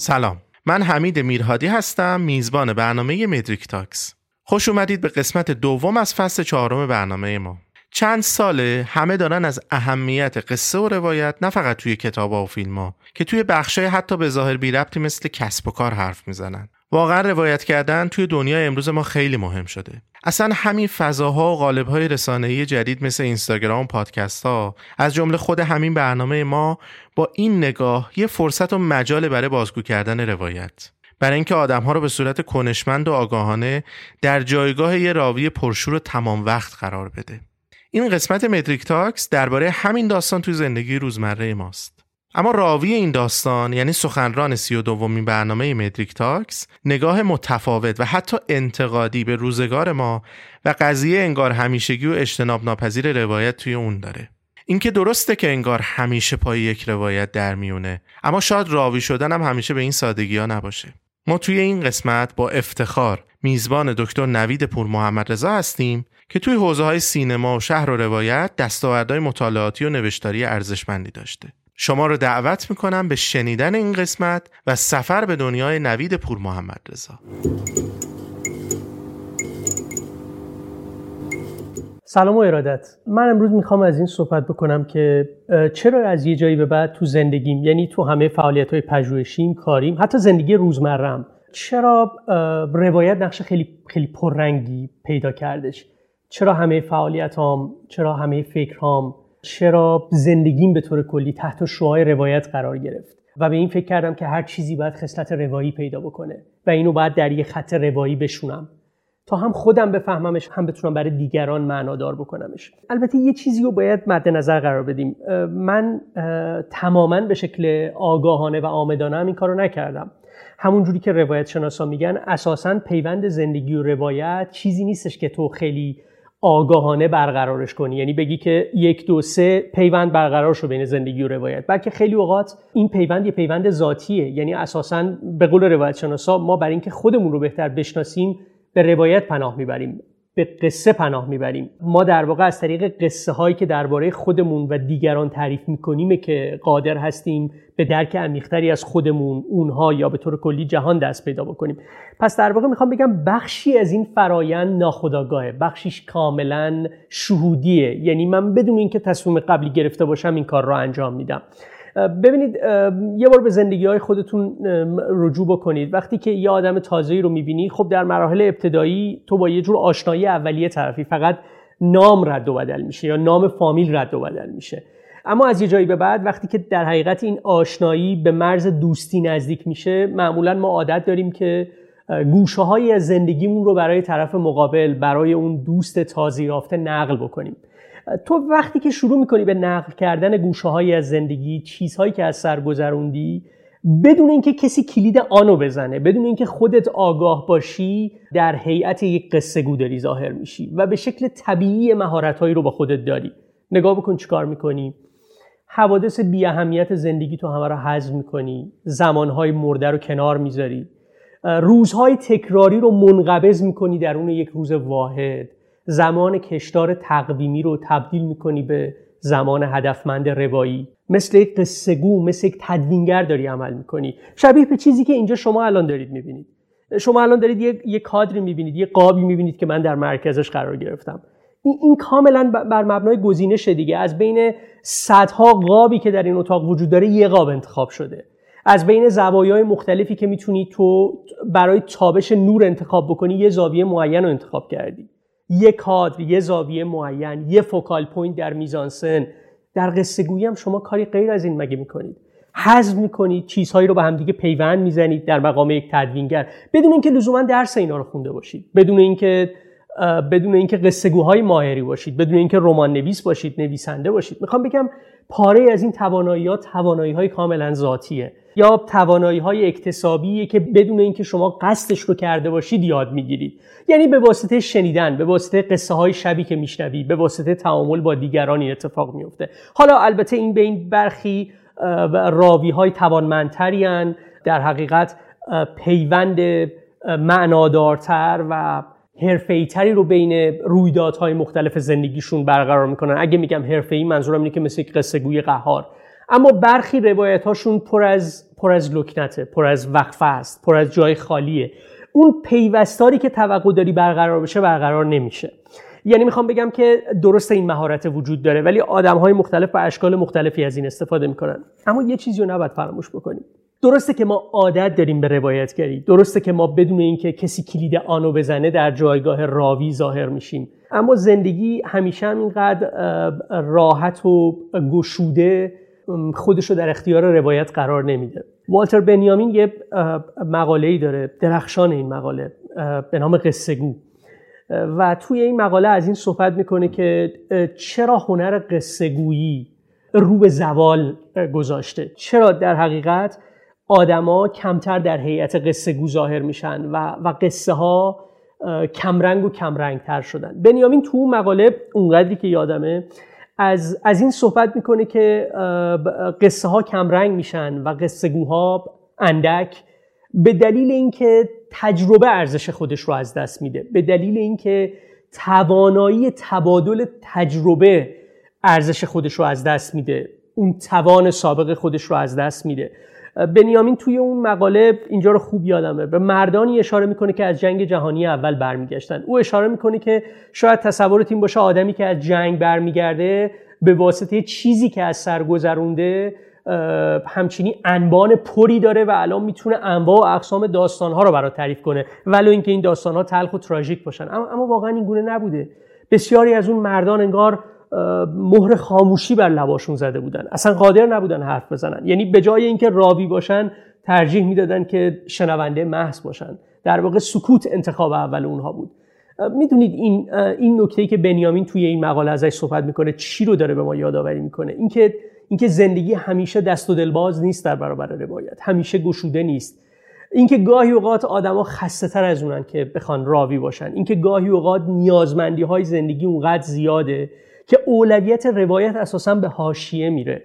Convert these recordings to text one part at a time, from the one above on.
سلام. من حمید میرهادی هستم میزبان برنامه مدریک تاکس. خوش اومدید به قسمت دوم از فصل چهارم برنامه ما. چند ساله همه دارن از اهمیت قصه و روایت نه فقط توی کتاب و فیلم ها که توی بخشای حتی به ظاهر بی ربطی مثل کسب و کار حرف می‌زنن. واقعا روایت کردن توی دنیای امروز ما خیلی مهم شده. اصلا همین فضاها و قالب‌های رسانه‌ای جدید مثل اینستاگرام و پادکست ها از جمله خود همین برنامه ما با این نگاه یه فرصت و مجال برای بازگو کردن روایت. برای اینکه آدمها رو به صورت کنشمند و آگاهانه در جایگاه یه راوی پرشور و تمام وقت قرار بده. این قسمت متریک تاکس درباره همین داستان توی زندگی روزمره ماست. اما راوی این داستان یعنی سخنران سی و دومین برنامه مدریک تاکس نگاه متفاوت و حتی انتقادی به روزگار ما و قضیه انگار همیشگی و اجتناب ناپذیر روایت توی اون داره. اینکه درسته که انگار همیشه پای یک روایت در میونه اما شاید راوی شدن هم همیشه به این سادگی ها نباشه. ما توی این قسمت با افتخار میزبان دکتر نوید پور محمد رضا هستیم که توی حوزه های سینما و شهر و روایت دستاوردهای مطالعاتی و نوشتاری ارزشمندی داشته. شما رو دعوت می‌کنم به شنیدن این قسمت و سفر به دنیای نوید پور محمد رضا. سلام و ارادت. من امروز می‌خوام از این صحبت بکنم که چرا از یه جایی به بعد تو زندگیم یعنی تو همه فعالیت های پژوهشیم کاریم حتی زندگی روزمرم چرا روایت نقش خیلی خیلی پررنگی پیدا کردش؟ چرا همه فعالیت هام چرا همه فکر هام چرا زندگیم به طور کلی تحت شعاع روایت قرار گرفت و به این فکر کردم که هر چیزی باید خصلت روایی پیدا بکنه و اینو باید در یه خط روایی بشونم تا هم خودم بفهممش هم بتونم برای دیگران معنادار بکنمش. البته یه چیزی رو باید مد نظر قرار بدیم. من تماما به شکل آگاهانه و آمدانه هم این کارو نکردم. همون جوری که روایت شناسا میگن اساسا پیوند زندگی و روایت چیزی نیستش که تو خیلی آگاهانه برقرارش کنی. یعنی بگی که یک دو سه پیوند برقرار شو بین زندگی و روایت. بلکه خیلی اوقات این پیوند یه پیوند ذاتیه. یعنی اساسا به قول روایت شناسا ما برای اینکه خودمون رو بهتر بشناسیم به روایت پناه می‌بریم. به قصه پناه می‌بریم. ما در واقع از طریق قصه هایی که درباره خودمون و دیگران تعریف می‌کنیم که قادر هستیم به درک عمیقتری از خودمون اونها یا به طور کلی جهان دست پیدا بکنیم. پس در واقع می‌خوام بگم بخشی از این فرایند ناخداگاهه بخشیش کاملا شهودیه. یعنی من بدون اینکه تصمیم قبلی گرفته باشم این کار را انجام میدم. ببینید یه بار به زندگی های خودتون رجوع بکنید. وقتی که یه آدم تازه‌ای رو می‌بینی خب در مراحل ابتدایی تو با یه جور آشنایی اولیه طرفی فقط نام رد و بدل میشه یا نام فامیل رد و بدل میشه. اما از یه جایی به بعد وقتی که در حقیقت این آشنایی به مرز دوستی نزدیک میشه معمولا ما عادت داریم که گوشه های زندگیمون رو برای طرف مقابل برای اون دوست تازه یافته نقل بکنیم. تو وقتی که شروع می‌کنی به نقل کردن گوشه های از زندگی چیزهایی که از سر گذروندی بدون اینکه کسی کلید آنو بزنه بدون اینکه خودت آگاه باشی در هیئت یک قصه گو داری ظاهر میشی و به شکل طبیعی مهارتهایی رو با خودت داری. نگاه بکن چیکار می‌کنی. حوادث بی اهمیت زندگی تو همه رو حذف می‌کنی. زمانهای مرده رو کنار می‌ذاری. روزهای تکراری رو منقبض می‌کنی در اون یک روز واحد. زمان کشتار تقویمی رو تبدیل می‌کنی به زمان هدفمند روایی. مثل یک قصه گو مثل یک تدوینگر داری عمل می‌کنی. شبیه به چیزی که اینجا شما الان دارید می‌بینید. شما الان دارید یک یه کادری می‌بینید یه قابی می‌بینید که من در مرکزش قرار گرفتم. این, این کاملا بر مبنای گزینش دیگه. از بین صدها قابی که در این اتاق وجود داره یه قاب انتخاب شده. از بین زوایای مختلفی که می‌تونی تو برای تابش نور انتخاب بکنی یه زاویه معین رو انتخاب کردی. یه کادر یه زاویه معین یه focal point در میزانسن. در قصه گویی هم شما کاری غیر از این مگه می‌کنید؟ حذف می‌کنید چیزهایی رو به همدیگه پیوند می‌زنید در مقام یک تدوینگر. بدون اینکه لزوما درس اینا رو خونده باشید. بدون اینکه بدون اینکه قصه گوهای ماهری باشید بدون اینکه رمان نویس باشید نویسنده باشید. می‌خوام بگم پاره از این توانایی ها توانایی های کاملا ذاتیه. یا توانایی های اکتسابیه که بدون اینکه شما قصدش رو کرده باشید یاد می‌گیرید. یعنی به واسطه شنیدن به واسطه قصه های شبی که میشنوی به واسطه تعامل با دیگران این اتفاق میفته حالا البته این به این برخی راوی های توانمندتری در حقیقت پیوند معنادارتر و حرفه‌ای‌تری رو بین رویدادهای مختلف زندگیشون برقرار می‌کنن. اگه میگم حرفه‌ای منظورم اینه که مثل یک قصه گوی قهار. اما برخی روایت هاشون پر از پر از لکنته پر از وقفه است پر از جای خالیه. اون پیوستاری که توقع داری برقرار بشه برقرار نمیشه. یعنی می‌خوام بگم که درست این مهارت وجود داره ولی آدم های مختلف و اشکال مختلفی از این استفاده می‌کنن. اما یه چیزی رو نباید فراموش بکنیم. درسته که ما عادت داریم به روایتگری. درسته که ما بدون اینکه کسی کلید آنو بزنه در جایگاه راوی ظاهر میشیم. اما زندگی همیشه هم اینقدر راحت و گشوده خودش رو در اختیار روایت قرار نمیده. والتر بنیامین یه مقاله ای داره درخشان این مقاله به نام قصه گو و توی این مقاله از این صحبت می‌کنه که چرا هنر قصه گویی رو به زوال گذاشته؟ چرا در حقیقت آدما کمتر در هیئت قصه گو ظاهر میشن و, و قصه ها کمرنگ و کمرنگ تر شدن. بنیامین تو مقاله اونقدری که یادمه از, از این صحبت می‌کنه که قصه ها کمرنگ میشن و قصه گوها اندک به دلیل اینکه تجربه ارزش خودش رو از دست میده. به دلیل اینکه توانایی تبادل تجربه ارزش خودش رو از دست میده. اون توان سابق خودش رو از دست میده. بنیامین توی اون مقاله اینجا رو خوب یادمه. به مردانی اشاره می‌کنه که از جنگ جهانی اول برمیگشتن. او اشاره می‌کنه که شاید تصورت این باشه آدمی که از جنگ برمیگرده به واسطه چیزی که از سر گذرونده همچینی انبان پری داره و الان می‌تونه انواع و اقسام داستانها رو برای تعریف کنه. ولو اینکه این داستانها تلخ و تراژیک باشن. اما, اما واقعا این گونه نبوده. بسیاری از اون مردان انگار مهر خاموشی بر لباشون زده بودن. اصلا قادر نبودن حرف بزنن. یعنی به جای اینکه راوی باشن ترجیح می‌دادن که شنونده محض باشن. در واقع سکوت انتخاب اول اونها بود. می‌دونید این این نکته که بنیامین توی این مقاله ازش صحبت می‌کنه چی رو داره به ما یادآوری می‌کنه؟ اینکه اینکه زندگی همیشه دست و دلباز نیست در برابر روایت. همیشه گشوده نیست. اینکه گاهی اوقات آدما خسته تر از اونن که بخوان راوی باشن. اینکه گاهی اوقات نیازمندی های زندگی اونقدر زیاده که اولویت روایت اساسا به حاشیه میره.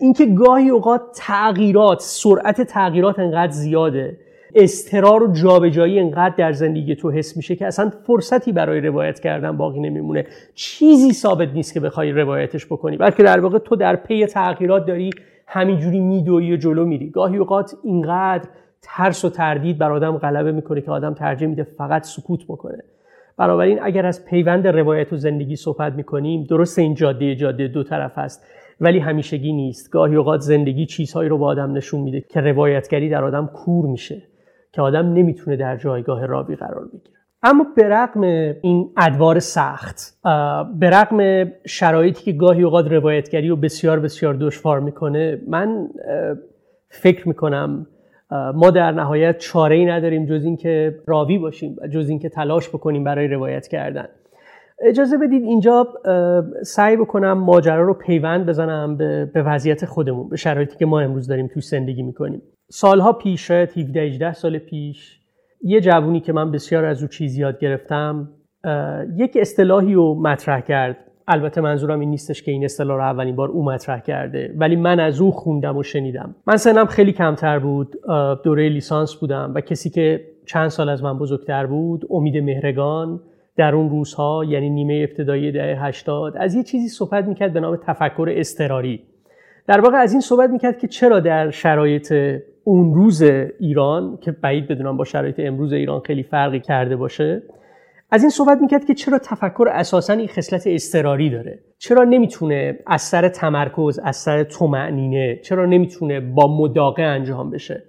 اینکه گاهی اوقات تغییرات سرعت تغییرات انقدر زیاده استرار و جابجایی انقدر در زندگی تو حس میشه که اصلا فرصتی برای روایت کردن باقی نمیمونه. چیزی ثابت نیست که بخوای روایتش بکنی بلکه در واقع تو در پی تغییرات داری همینجوری میدوی و جلو میری. گاهی اوقات اینقدر ترس و تردید بر آدم غلبه می‌کنه که آدم ترجیح میده فقط سکوت بکنه. بنابراین اگر از پیوند روایت و زندگی صحبت می‌کنیم درست این جاده جاده دو طرف است. ولی همیشگی نیست. گاهی اوقات زندگی چیزهایی رو به آدم نشون میده که روایتگری در آدم کور میشه که آدم نمی‌تونه در جایگاه راوی قرار بگیره. اما به رغم این ادوار سخت به رغم شرایطی که گاهی اوقات روایتگری رو بسیار بسیار دشوار می‌کنه من فکر می‌کنم ما در نهایت چاره ای نداریم جز اینکه راوی باشیم و جز اینکه تلاش بکنیم برای روایت کردن. اجازه بدید اینجا سعی بکنم ماجرا رو پیوند بزنم به وضعیت خودمون به شرایطی که ما امروز داریم توی زندگی می‌کنیم. سالها پیش شاید 17 18 سال پیش یه جوونی که من بسیار از او چیز یاد گرفتم یک اصطلاحی رو مطرح کرد البته منظورم این نیستش که این اصطلاح رو اولین بار او مطرح کرده ولی من از او خوندم و شنیدم. من سنم خیلی کمتر بود دوره لیسانس بودم و کسی که چند سال از من بزرگتر بود امید مهرگان در اون روزها یعنی نیمه ابتدایی دهه 80 از یه چیزی صحبت می‌کرد به نام تفکر استراری در واقع از این صحبت می‌کرد که چرا در شرایط اون روز ایران که بعید بدونم با شرایط امروز ایران خیلی فرقی کرده باشه از این صحبت می‌کرد که چرا تفکر اساسا این خصلت استراری داره؟ چرا نمی‌تونه از سر تمرکز از سر تومعنینه چرا نمی‌تونه با مداقه انجام بشه؟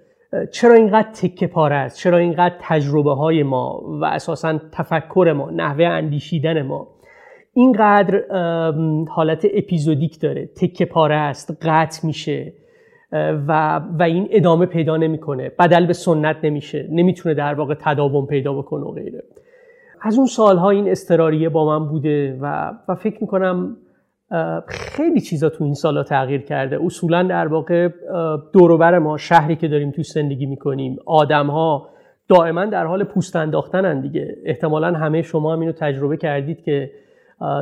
چرا اینقدر تکه پاره است؟ چرا اینقدر تجربه های ما و اساسا تفکر ما نحوه اندیشیدن ما اینقدر حالت اپیزودیک داره؟ تکه پاره است قطع میشه و, و این ادامه پیدا نمی‌کنه. بدل به سنت نمیشه. نمی‌تونه در واقع تداوم پیدا بکنه و غیره. از اون سالها این استراریه با من بوده و, و فکر می‌کنم خیلی چیزا تو این سالها تغییر کرده. اصولا در واقع دوروبر ما شهری که داریم تو زندگی می‌کنیم آدم ها دائما در حال پوست انداختنن دیگه. احتمالا همه شما هم اینو تجربه کردید که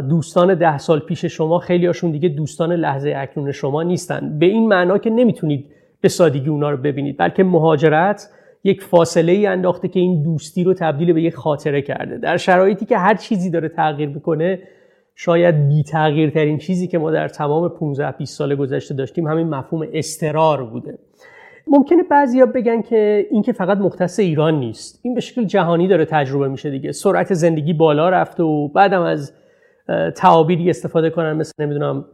دوستان ده سال پیش شما خیلی هاشون دیگه دوستان لحظه اکنون شما نیستن. به این معنا که نمی‌تونید به سادگی اونا رو ببینید بلکه مهاجرت یک فاصله ای انداخته که این دوستی رو تبدیل به یک خاطره کرده. در شرایطی که هر چیزی داره تغییر می‌کنه شاید بی ترین چیزی که ما در تمام 15 20 سال گذشته داشتیم همین مفهوم استرار بوده. ممکنه بعضیا بگن که این که فقط مختص ایران نیست. این به شکل جهانی داره تجربه میشه دیگه. سرعت زندگی بالا رفته و بعدم از تعابیری استفاده کنن مثل نمی‌دونم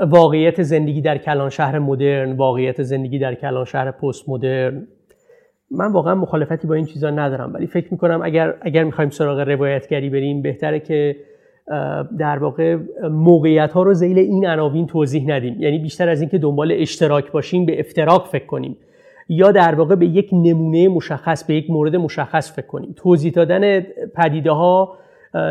واقعیت زندگی در کلان شهر مدرن واقعیت زندگی در کلان شهر پست مدرن. من واقعا مخالفتی با این چیزا ندارم ولی فکر می‌کنم اگر اگر می‌خوایم سراغ روایتگری بریم بهتره که در واقع موقعیت ها رو زیل این عناوین توضیح ندیم. یعنی بیشتر از اینکه دنبال اشتراک باشیم به افتراق فکر کنیم. یا در واقع به یک نمونه مشخص به یک مورد مشخص فکر کنیم. توضیح دادن پدیده ها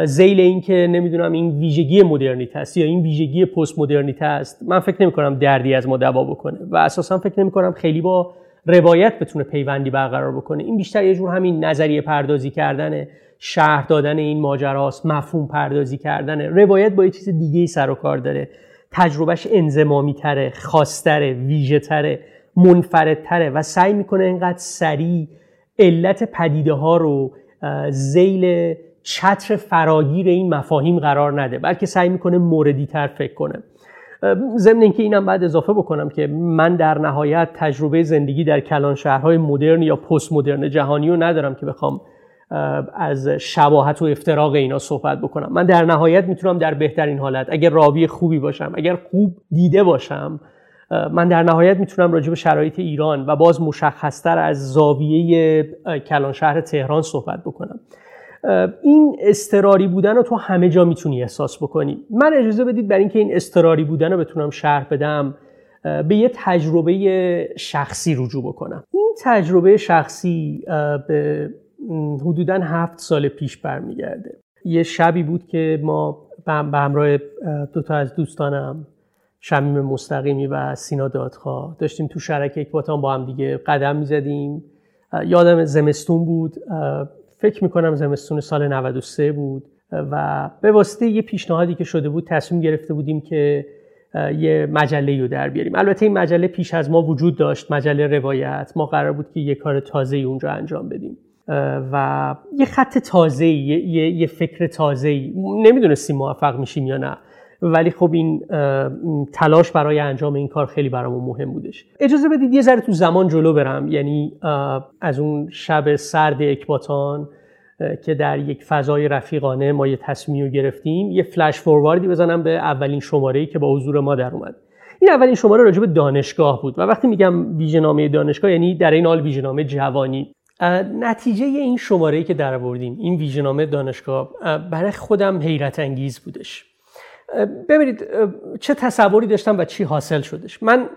زیل اینکه نمی‌دونم این ویژگی مدرنیته است یا این ویژگی پست مدرنیته است. من فکر نمی کنم دردی از ما دوا بکنه و اساسا فکر نمی کنم خیلی با روایت بتونه پیوندی برقرار بکنه. این بیشتر یه جور همین نظریه پردازی کردن شهر دادن این ماجراست مفهوم پردازی کردن. روایت با یه چیز دیگه ای سر و کار داره. تجربهش انزمامی تره خاصتره ویژه تره منفردتره و سعی می‌کنه اینقدر سریع علت پدیده ها رو زیل چتر فراگیر این مفاهیم قرار نده بلکه سعی می‌کنه موردی تر فکر کنه. ضمن اینکه اینم بعد اضافه بکنم که من در نهایت تجربه زندگی در کلان شهرهای مدرن یا پست مدرن جهانی رو ندارم که بخوام از شباهت و افتراق اینا صحبت بکنم. من در نهایت می‌تونم در بهترین حالت اگر راوی خوبی باشم اگر خوب دیده باشم من در نهایت می‌تونم راجع به شرایط ایران و باز مشخصتر از زاویه کلان شهر تهران صحبت بکنم. این استراری بودن رو تو همه جا می‌تونی احساس بکنی. من اجازه بدید برای اینکه این استراری بودن رو بتونم شرح بدم به یه تجربه شخصی رجوع بکنم. این تجربه شخصی به حدودا هفت سال پیش برمیگرده. یه شبی بود که ما به همراه دوتا از دوستانم شمیم مستقیمی و سینا دادخواه داشتیم تو شرک اکباتان با هم دیگه قدم می‌زدیم. یادم زمستون بود. فکر می‌کنم زمستون سال 93 بود و به واسطه یه پیشنهادی که شده بود تصمیم گرفته بودیم که یه مجله رو در بیاریم. البته این مجله پیش از ما وجود داشت مجله روایت. ما قرار بود که یه کار تازه اونجا انجام بدیم. و یه خط تازه یه،, یه،, فکر تازه نمی‌دونستیم موفق میشیم یا نه. ولی خب این تلاش برای انجام این کار خیلی برامون مهم بودش. اجازه بدید یه ذره تو زمان جلو برم. یعنی از اون شب سرد اکباتان که در یک فضای رفیقانه ما یه تصمیم گرفتیم یه فلش فورواردی بزنم به اولین شماره که با حضور ما در اومد. این اولین شماره راجع به دانشگاه بود و وقتی میگم ویژه‌نامه دانشگاه یعنی در این حال ویژه‌نامه جوانی. نتیجه این شماره که در آوردیم این ویژه‌نامه دانشگاه برای خودم حیرت انگیز بودش. ببینید چه تصوری داشتم و چی حاصل شدش. من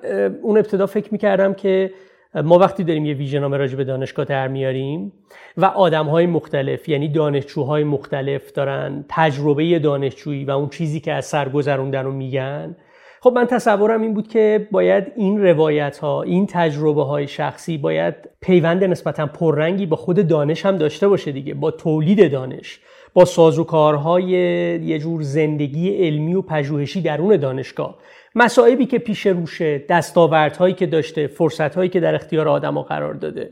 اون ابتدا فکر می‌کردم که ما وقتی داریم یه ویژنامه راجع به دانشگاه در میاریم و آدم های مختلف یعنی دانشجوهای مختلف دارن تجربه دانشجویی و اون چیزی که از سر گذروندن رو میگن. خب من تصورم این بود که باید این روایت ها این تجربه های شخصی باید پیوند نسبتا پررنگی با خود دانش هم داشته باشه دیگه با تولید دانش. با سازوکارهای یه جور زندگی علمی و پژوهشی درون دانشگاه. مسائبی که پیش روشه دستاوردهایی که داشته فرصتهایی که در اختیار آدما قرار داده.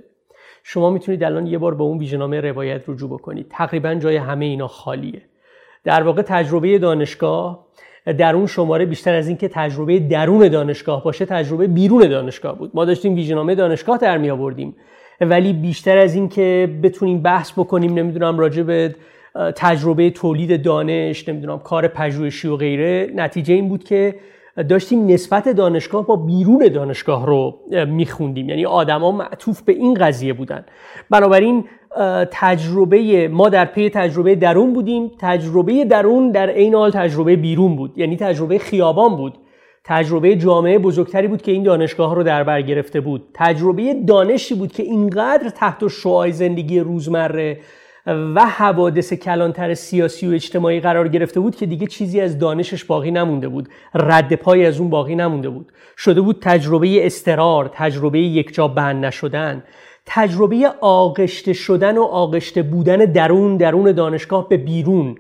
شما می‌تونید الان یه بار به اون ویژنامه روایت رجوع بکنید. تقریبا جای همه اینا خالیه. در واقع تجربه دانشگاه در اون شماره بیشتر از اینکه تجربه درون دانشگاه باشه تجربه بیرون دانشگاه بود. ما داشتیم ویژنامه دانشگاه در می آوردیم ولی بیشتر از اینکه بتونیم بحث بکنیم نمی‌دونم راجع به تجربه تولید دانش نمی‌دونم کار پژوهشی و غیره. نتیجه این بود که داشتیم نسبت دانشگاه با بیرون دانشگاه رو میخوندیم. یعنی آدما معطوف به این قضیه بودن. بنابراین تجربه ما در پی تجربه درون بودیم. تجربه درون در عین حال تجربه بیرون بود. یعنی تجربه خیابان بود. تجربه جامعه بزرگتری بود که این دانشگاه رو در بر گرفته بود. تجربه دانشی بود که اینقدر تحت شعاع زندگی روزمره و حوادث کلانتر سیاسی و اجتماعی قرار گرفته بود که دیگه چیزی از دانشش باقی نمونده بود. رد پای از اون باقی نمونده بود. شده بود تجربه استرار تجربه یکجا بند نشدن. تجربه آغشته شدن و آغشته بودن درون درون دانشگاه به بیرون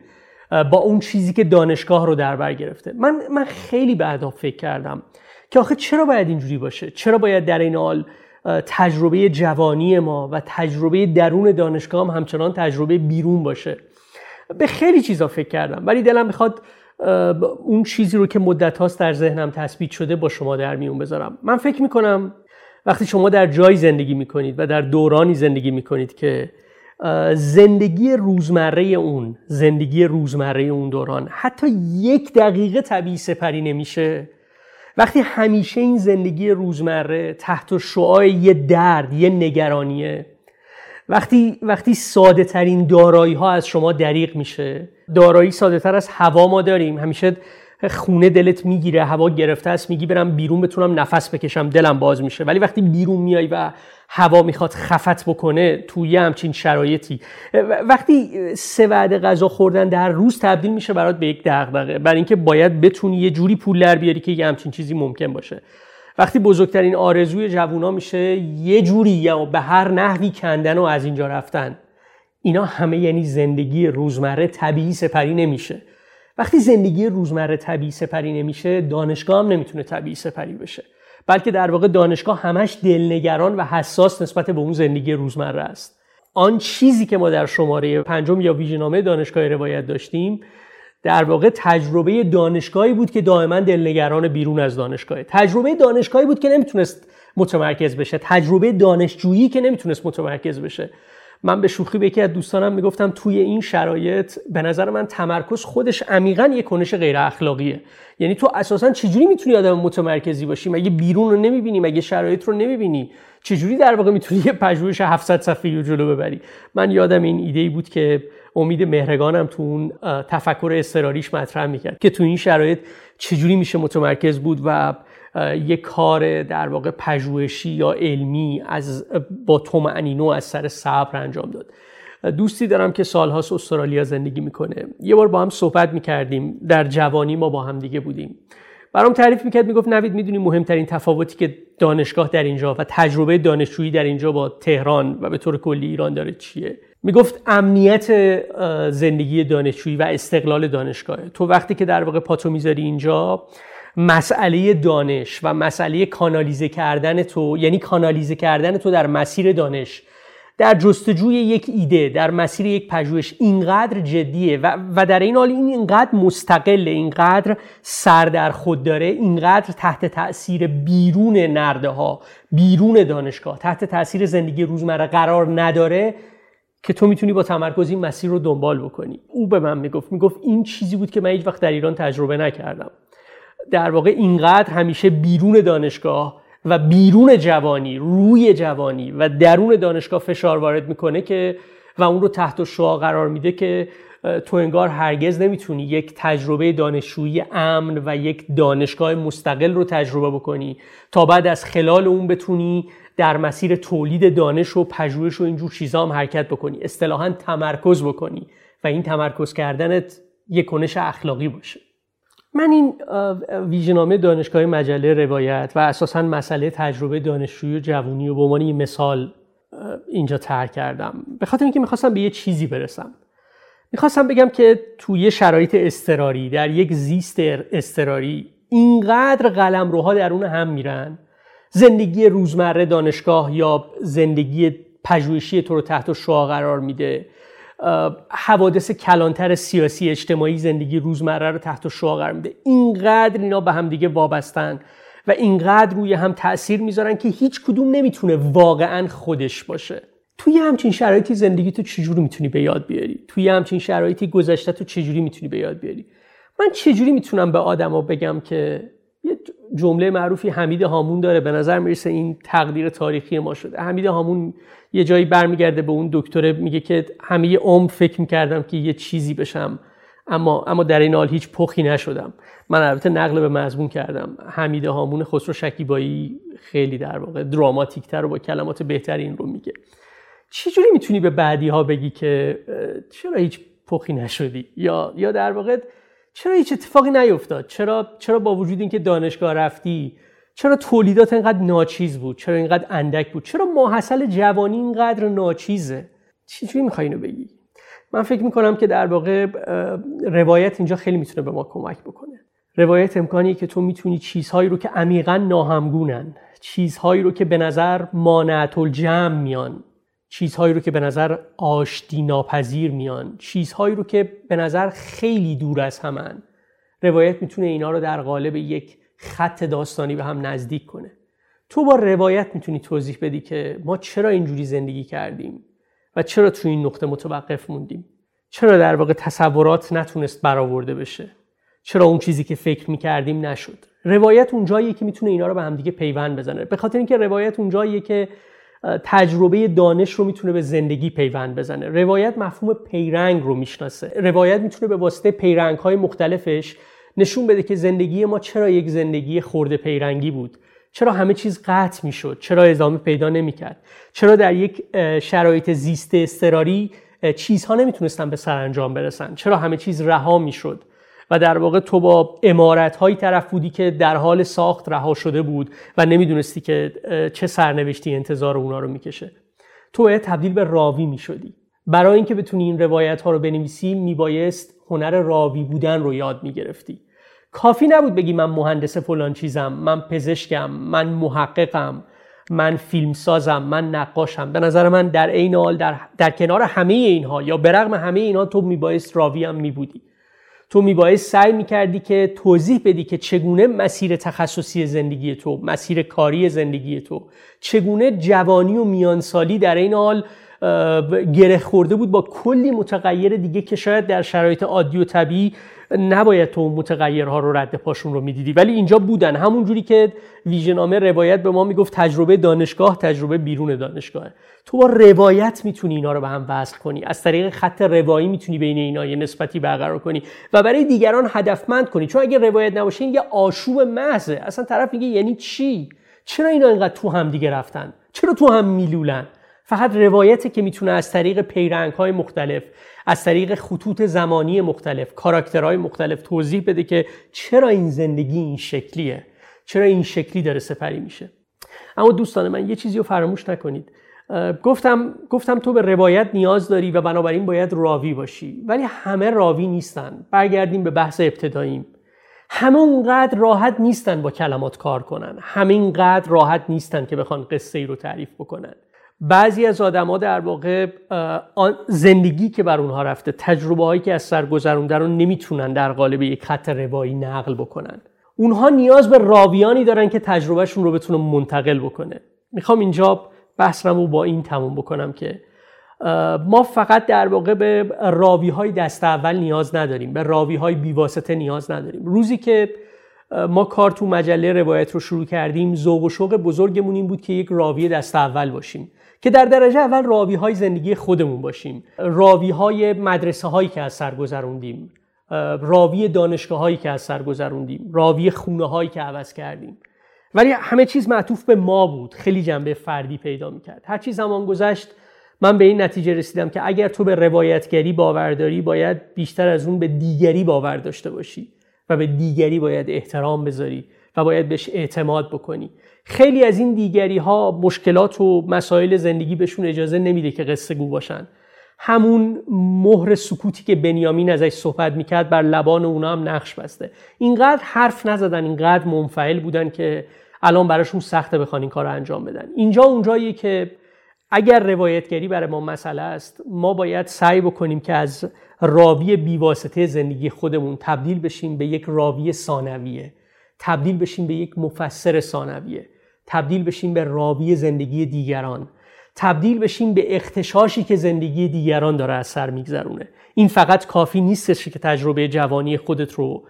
با اون چیزی که دانشگاه رو در بر گرفته. من من خیلی بعدا فکر کردم که آخه چرا باید اینجوری باشه؟ چرا باید در این حال تجربه جوانی ما و تجربه درون دانشگاه هم همچنان تجربه بیرون باشه. به خیلی چیزا فکر کردم ولی دلم می‌خواد اون چیزی رو که مدت هاست در ذهنم تثبیت شده با شما در میون بذارم. من فکر می‌کنم وقتی شما در جایی زندگی می‌کنید و در دورانی زندگی می‌کنید که زندگی روزمره اون زندگی روزمره اون دوران حتی یک دقیقه طبیعی سپری نمیشه وقتی همیشه این زندگی روزمره تحت شعاع یه درد یه نگرانیه وقتی وقتی ساده ترین دارایی ها از شما دریغ میشه دارایی ساده تر از هوا ما داریم. همیشه خونه دلت می‌گیره هوا گرفته است میگی برم بیرون بتونم نفس بکشم دلم باز میشه. ولی وقتی بیرون میای و هوا می‌خواد خفت بکنه توی همچین شرایطی. وقتی سه وعده غذا خوردن در روز تبدیل میشه برات به یک دغدغه برای اینکه باید بتونی یه جوری پول در بیاری که یه همچین چیزی ممکن باشه. وقتی بزرگترین آرزوی جوونا میشه یه جوری یا به هر نحوی کندن و از اینجا رفتن. اینا همه یعنی زندگی روزمره طبیعی سپری نمیشه. وقتی زندگی روزمره طبیعی سپری نمیشه دانشگاه هم نمی‌تونه طبیعی سپری بشه. بلکه در واقع دانشگاه همش دلنگران و حساس نسبت به اون زندگی روزمره است. آن چیزی که ما در شماره پنجم یا ویژنامه دانشگاه روایت داشتیم در واقع تجربه دانشگاهی بود که دائما دلنگران بیرون از دانشگاه. تجربه دانشگاهی بود که نمی‌تونست متمرکز بشه. تجربه دانشجویی که نمی‌تونست متمرکز بشه. من به شوخی به یکی از دوستانم می‌گفتم توی این شرایط به نظر من تمرکز خودش عمیقا یک کنش غیر اخلاقیه. یعنی تو اساسا چجوری می‌تونی آدم متمرکزی باشی؟ مگه بیرون رو نمی‌بینی؟ مگه شرایط رو نمی‌بینی؟ چجوری در واقع می‌تونی یه پژوهش 700 صفحه‌ای جلو ببری؟ من یادم این ایده بود که امید مهرگانم تو اون تفکر استراریش مطرح می‌کرد که تو این شرایط چجوری میشه متمرکز بود و یک کار در واقع پژوهشی یا علمی از با تومعنینو از سر صبر انجام داد. دوستی دارم که سالهاست استرالیا زندگی می‌کنه. یه بار با هم صحبت می‌کردیم. در جوانی ما با هم دیگه بودیم. برام تعریف می‌کرد می‌گفت نوید می‌دونی مهمترین تفاوتی که دانشگاه در اینجا و تجربه دانشجویی در اینجا با تهران و به طور کلی ایران داره چیه؟ می‌گفت امنیت زندگی دانشجویی و استقلال دانشگاه تو وقتی که در واقع پاتو می‌ذاری اینجا مسئله دانش و مسئله کانالیزه کردن تو یعنی کانالیزه کردن تو در مسیر دانش در جستجوی یک ایده در مسیر یک پژوهش اینقدر جدیه و, و در این حال این اینقدر مستقل اینقدر سر در خود داره اینقدر تحت تاثیر بیرون نرده ها بیرون دانشگاه تحت تاثیر زندگی روزمره قرار نداره که تو می‌تونی با تمرکز این مسیر رو دنبال بکنی. او به من می‌گفت می‌گفت این چیزی بود که من هیچ وقت در ایران تجربه نکردم. در واقع اینقدر همیشه بیرون دانشگاه و بیرون جوانی روی جوانی و درون دانشگاه فشار وارد می‌کنه که و اون رو تحت شعا قرار میده که تو انگار هرگز نمی‌تونی یک تجربه دانشجویی امن و یک دانشگاه مستقل رو تجربه بکنی تا بعد از خلال اون بتونی در مسیر تولید دانش و پژوهش و اینجور چیزا هم حرکت بکنی اصطلاحا تمرکز بکنی و این تمرکز کردنت یک کنش اخلاقی باشه. من این ویژنامه دانشگاه مجله روایت و اساسا مسئله تجربه دانشجویی و جوونی و به عنوان مثال اینجا تر کردم. به خاطر اینکه می‌خواستم به یه چیزی برسم. می‌خواستم بگم که توی شرایط استراری در یک زیست استراری اینقدر قلم روها درون هم میرن. زندگی روزمره دانشگاه یا زندگی پژوهشی تو رو تحت شعا قرار میده. حوادث کلانتر سیاسی اجتماعی زندگی روزمره رو تحت شعا قرار میده. اینقدر اینا به هم دیگه وابستن و اینقدر روی هم تاثیر می‌ذارن که هیچ کدوم نمی‌تونه واقعا خودش باشه. توی همچین شرایطی زندگی تو چجوری می‌تونی به یاد بیاری؟ توی همچین شرایطی گذشته تو چجوری می‌تونی به یاد بیاری؟ من چجوری می‌تونم به آدما بگم که جمله معروفی حمید هامون داره. به نظر می‌رسه این تقدیر تاریخی ما شده. حمید هامون یه جایی برمیگرده به اون دکتره میگه که همه عمر فکر می‌کردم که یه چیزی بشم اما اما در این حال هیچ پخی نشدم. من البته نقل به مضمون کردم. حمید هامون خسرو شکیبایی خیلی در واقع دراماتیکتر و با کلمات بهتری این رو میگه. چجوری می‌تونی به بعدی ها بگی که چرا هیچ پخی نشدی؟ یا یا در واقع چرا هیچ اتفاقی نیفتاد؟ چرا چرا با وجود اینکه دانشگاه رفتی چرا تولیدات اینقدر ناچیز بود؟ چرا اینقدر اندک بود؟ چرا ماحصل جوانی اینقدر ناچیزه؟ چجوری می‌خوای اینو بگی؟ من فکر می‌کنم که در واقع روایت اینجا خیلی می‌تونه به ما کمک بکنه. روایت امکانیه که تو می‌تونی چیزهایی رو که عمیقا ناهمگونن چیزهایی رو که به نظر مانعت الجمع میان چیزهایی رو که به نظر آشتی ناپذیر میان چیزهایی رو که به نظر خیلی دور از همن. روایت می‌تونه اینا رو در قالب یک خط داستانی به هم نزدیک کنه. تو با روایت می‌تونی توضیح بدی که ما چرا اینجوری زندگی کردیم و چرا تو این نقطه متوقف موندیم؟ چرا در واقع تصورات نتونست برآورده بشه؟ چرا اون چیزی که فکر می‌کردیم نشد؟ روایت اون جاییه که می‌تونه اینا رو به همدیگه پیوند بزنه. به خاطر اینکه روایت اون جاییه که تجربه دانش رو می‌تونه به زندگی پیوند بزنه. روایت مفهوم پیرنگ رو می‌شناسه. روایت می‌تونه به واسطه پیرنگ های مختلفش نشون بده که زندگی ما چرا یک زندگی خورده پیرنگی بود. چرا همه چیز قطع می‌شد. چرا ادامه پیدا نمی‌کرد. چرا در یک شرایط زیست استراری چیزها نمی‌تونستن به سرانجام برسن. چرا همه چیز رها می‌شد. و در واقع تو با امارت هایی طرف بودی که در حال ساخت رها شده بود و نمی‌دونستی که چه سرنوشتی انتظار اونا رو می‌کشه. تو باید تبدیل به راوی می‌شدی. برای اینکه بتونی این روایت ها رو بنویسی میبایست هنر راوی بودن رو یاد می‌گرفتی. کافی نبود بگی من مهندس فلان چیزم من پزشکم من محققم من فیلمسازم من نقاشم. به نظر من در عین حال در, در کنار همه اینها یا برغم همه اینها تو میبایست راوی هم میبودی. تو میبایست سعی می‌کردی که توضیح بدی که چگونه مسیر تخصصی زندگی تو مسیر کاری زندگی تو چگونه جوانی و میانسالی در این حال گره خورده بود با کلی متغیر دیگه که شاید در شرایط عادی و طبیعی نباید تو متغیرها رو رد پاشون رو می‌دیدی. ولی اینجا بودن. همون جوری که ویژنامه روایت به ما می‌گفت تجربه دانشگاه تجربه بیرون دانشگاه. تو با روایت می‌تونی اینا رو به هم وصل کنی. از طریق خط روایی می‌تونی بین اینا یه نسبتی برقرار کنی و برای دیگران هدفمند کنی. چون اگه روایت نباشه یه آشوب محضه. اصلا طرف میگه یعنی چی؟ چرا اینا اینقدر تو هم دیگه رفتن؟ چرا تو هم میلولن؟ فقط روایتی که می‌تونه از طریق پیرنگ های مختلف از طریق خطوط زمانی مختلف کاراکترهای مختلف توضیح بده که چرا این زندگی این شکلیه چرا این شکلی داره سپری میشه. اما دوستان من یه چیزی رو فراموش نکنید. گفتم گفتم تو به روایت نیاز داری و بنابراین باید راوی باشی. ولی همه راوی نیستن. برگردیم به بحث ابتداییم. همه اونقدر راحت نیستن با کلمات کار کنن. همینقدر راحت نیستن که بخوان قصه ای رو تعریف بکنن. بعضی از آدما در واقع زندگی که بر اونها رفته تجربه هایی که از سر گذرونده رو نمی‌تونن در قالب یک خط روایی نقل بکنن. اونها نیاز به راویانی دارن که تجربهشون رو بتونه منتقل بکنه. می‌خوام اینجا بحثم رو با این تموم بکنم که ما فقط در واقع به راوی های دست اول نیاز نداریم به راوی های بیواسطه نیاز نداریم. روزی که ما کار تو مجله روایت رو شروع کردیم ذوق و شوق بزرگمون این بود که یک راوی دست اول باشیم. که در درجه اول راوی های زندگی خودمون باشیم. راوی های مدرسه هایی که از سر گذروندیم. راوی دانشگاه هایی که از سر گذروندیم. راوی خونه هایی که عوض کردیم. ولی همه چیز معطوف به ما بود. خیلی جنبه فردی پیدا می‌کرد. هر چیز زمان گذشت من به این نتیجه رسیدم که اگر تو به روایتگری باور داری باید بیشتر از اون به دیگری باور داشته باشی و به دیگری باید احترام بذاری و باید بهش اعتماد بکنی. خیلی از این دیگری ها مشکلات و مسائل زندگی بهشون اجازه نمیده که قصه گو باشن. همون مهر سکوتی که بنیامین ازش صحبت می‌کرد بر لبان اونا هم نقش بسته. اینقدر حرف نزدن اینقدر منفعل بودن که الان براشون سخته بخوان این کار رو انجام بدن. اینجا اونجاییه که اگر روایتگری برای ما مسئله است ما باید سعی بکنیم که از راوی بیواسطه زندگی خودمون تبدیل بشیم به یک راوی ثانویه. تبدیل بشیم به یک مفسر ثانویه تبدیل بشیم به راوی زندگی دیگران تبدیل بشیم به اختشاشی که زندگی دیگران داره از سر میگذرونه. این فقط کافی نیستش که تجربه جوانی خودت رو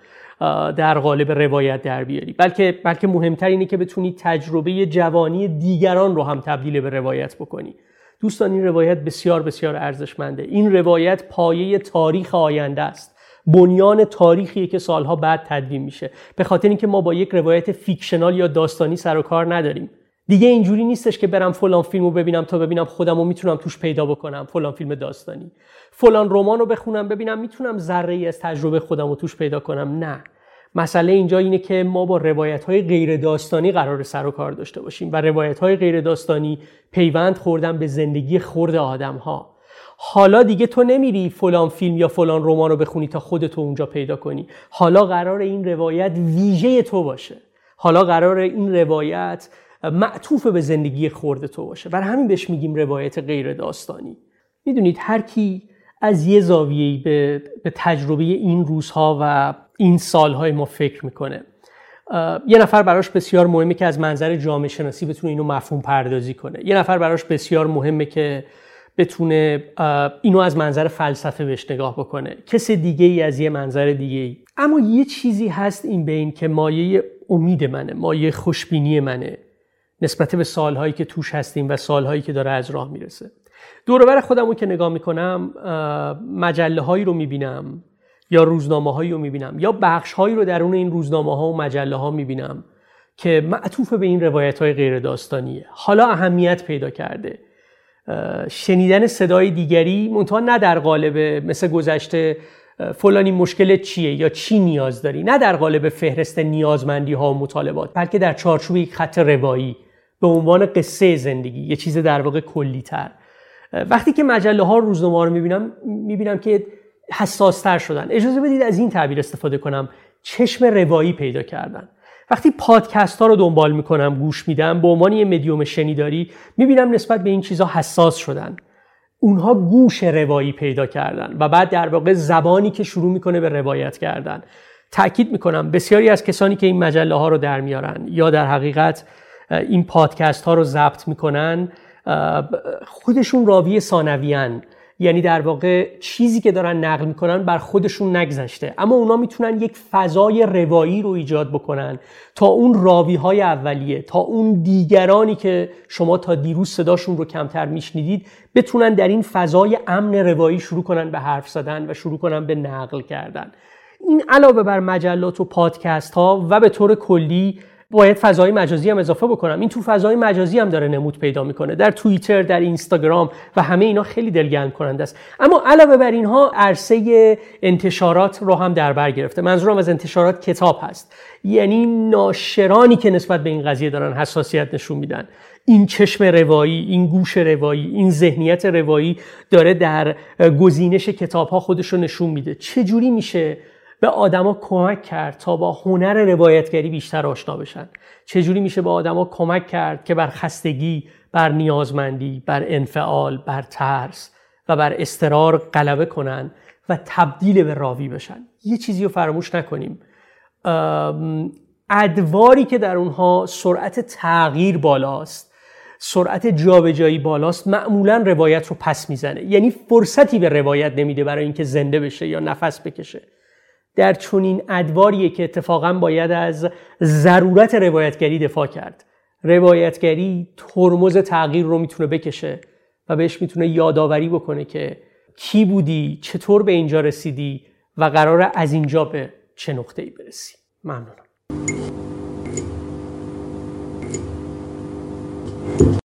در قالب روایت در بیاری. بلکه بلکه مهمتر اینه که بتونی تجربه جوانی دیگران رو هم تبدیل به روایت بکنی. دوستان این روایت بسیار بسیار ارزشمنده. این روایت پایه تاریخ آینده است. بنیان تاریخی که سالها بعد تدوین میشه. به خاطر اینکه ما با یک روایت فیکشنال یا داستانی سر و کار نداریم. دیگه اینجوری نیستش که برم فلان فیلمو ببینم تا ببینم خودم رو می‌تونم توش پیدا بکنم فلان فیلم داستانی. فلان رمان رو بخونم ببینم می‌تونم ذره ای از تجربه خودم رو توش پیدا کنم. نه. مسئله اینجا اینه که ما با روایت های غیر داستانی قرار سر و کار داشته باشیم و روایت های غیر داستانی پیوند خوردن به زندگی خورد آدم ها حالا دیگه تو نمیری فلان فیلم یا فلان رمان رو بخونی تا خودتو اونجا پیدا کنی. حالا قرار این روایت ویژه تو باشه. حالا قرار این روایت معطوف به زندگی خورده تو باشه. برای همین بهش میگیم روایت غیر داستانی. می‌دونید هر کی از یه زاویه‌ای به, به تجربه این روزها و این سالهای ما فکر می‌کنه. یه نفر براش بسیار مهمه که از منظر جامعه شناسی بتونه اینو مفهوم پردازی کنه. یه نفر براش بسیار مهمه که بتونه اینو از منظر فلسفه بهش نگاه بکنه. کس دیگه ای از یه منظر دیگه ای اما یه چیزی هست این بین که مایه امید منه مایه خوشبینی منه نسبت به سالهایی که توش هستیم و سالهایی که داره از راه می‌رسه. دوروبر خودم رو که نگاه می‌کنم مجله هایی رو می‌بینم یا روزنامه هایی رو می‌بینم یا بخش هایی رو درون این روزنامه ها و مجله ها می‌بینم که معطوف به این روایت های غیر داستانیه حالا اهمیت پیدا کرده. شنیدن صدای دیگری منتها نه در قالب مثل گذشته فلانی مشکل چیه یا چی نیاز داری؟ نه در قالب فهرست نیازمندی ها و مطالبات بلکه در چارچوب یک خط روایی به عنوان قصه زندگی یه چیز در واقع کلی تر وقتی که مجله ها روزنامه رو می‌بینم می‌بینم که حساس تر شدن. اجازه بدید از این تعبیر استفاده کنم. چشم روایی پیدا کردن. وقتی پادکست ها رو دنبال می‌کنم گوش میدم به عنوان یه مدیوم شنیداری می‌بینم نسبت به این چیزها حساس شدن. اونها گوش روایی پیدا کردن و بعد در واقع زبانی که شروع می‌کنه به روایت کردن. تاکید می‌کنم بسیاری از کسانی که این مجله ها رو در میارن یا در حقیقت این پادکست ها رو ضبط می‌کنن خودشون راوی ثانویان یعنی در واقع چیزی که دارن نقل می‌کنن بر خودشون نگذشته. اما اونا می‌تونن یک فضای روایی رو ایجاد بکنن. تا اون راوی های اولیه تا اون دیگرانی که شما تا دیروز صداشون رو کمتر میشنیدید بتونن در این فضای امن روایی شروع کنن به حرف زدن و شروع کنن به نقل کردن. این علاوه بر مجلات و پادکست ها و به طور کلی باید فضای مجازی هم اضافه بکنم. این تو فضای مجازی هم داره نمود پیدا می‌کنه. در توییتر در اینستاگرام و همه اینا خیلی دلگرم کننده است. اما علاوه بر اینها عرصه انتشارات رو هم در بر گرفته. منظورم از انتشارات کتاب هست. یعنی ناشرانی که نسبت به این قضیه دارن حساسیت نشون میدن. این چشم روایی این گوش روایی این ذهنیت روایی داره در گزینش کتاب ها خودش رو نشون میده. چه جوری میشه به آدما کمک کرد تا با هنر روایتگری بیشتر آشنا بشن. چجوری میشه به آدما کمک کرد که بر خستگی بر نیازمندی بر انفعال بر ترس و بر استرار غلبه کنن و تبدیل به راوی بشن؟ یه چیزی رو فراموش نکنیم. ادواری که در اونها سرعت تغییر بالاست سرعت جابجایی بالاست معمولا روایت رو پس می‌زنه. یعنی فرصتی به روایت نمیده برای اینکه زنده بشه یا نفس بکشه. در چنین ادواریه که اتفاقا باید از ضرورت روایتگری دفاع کرد. روایتگری ترمز تغییر رو می‌تونه بکشه و بهش می‌تونه یادآوری بکنه که کی بودی چطور به اینجا رسیدی و قرار از اینجا به چه نقطه‌ای برسی. ممنونم.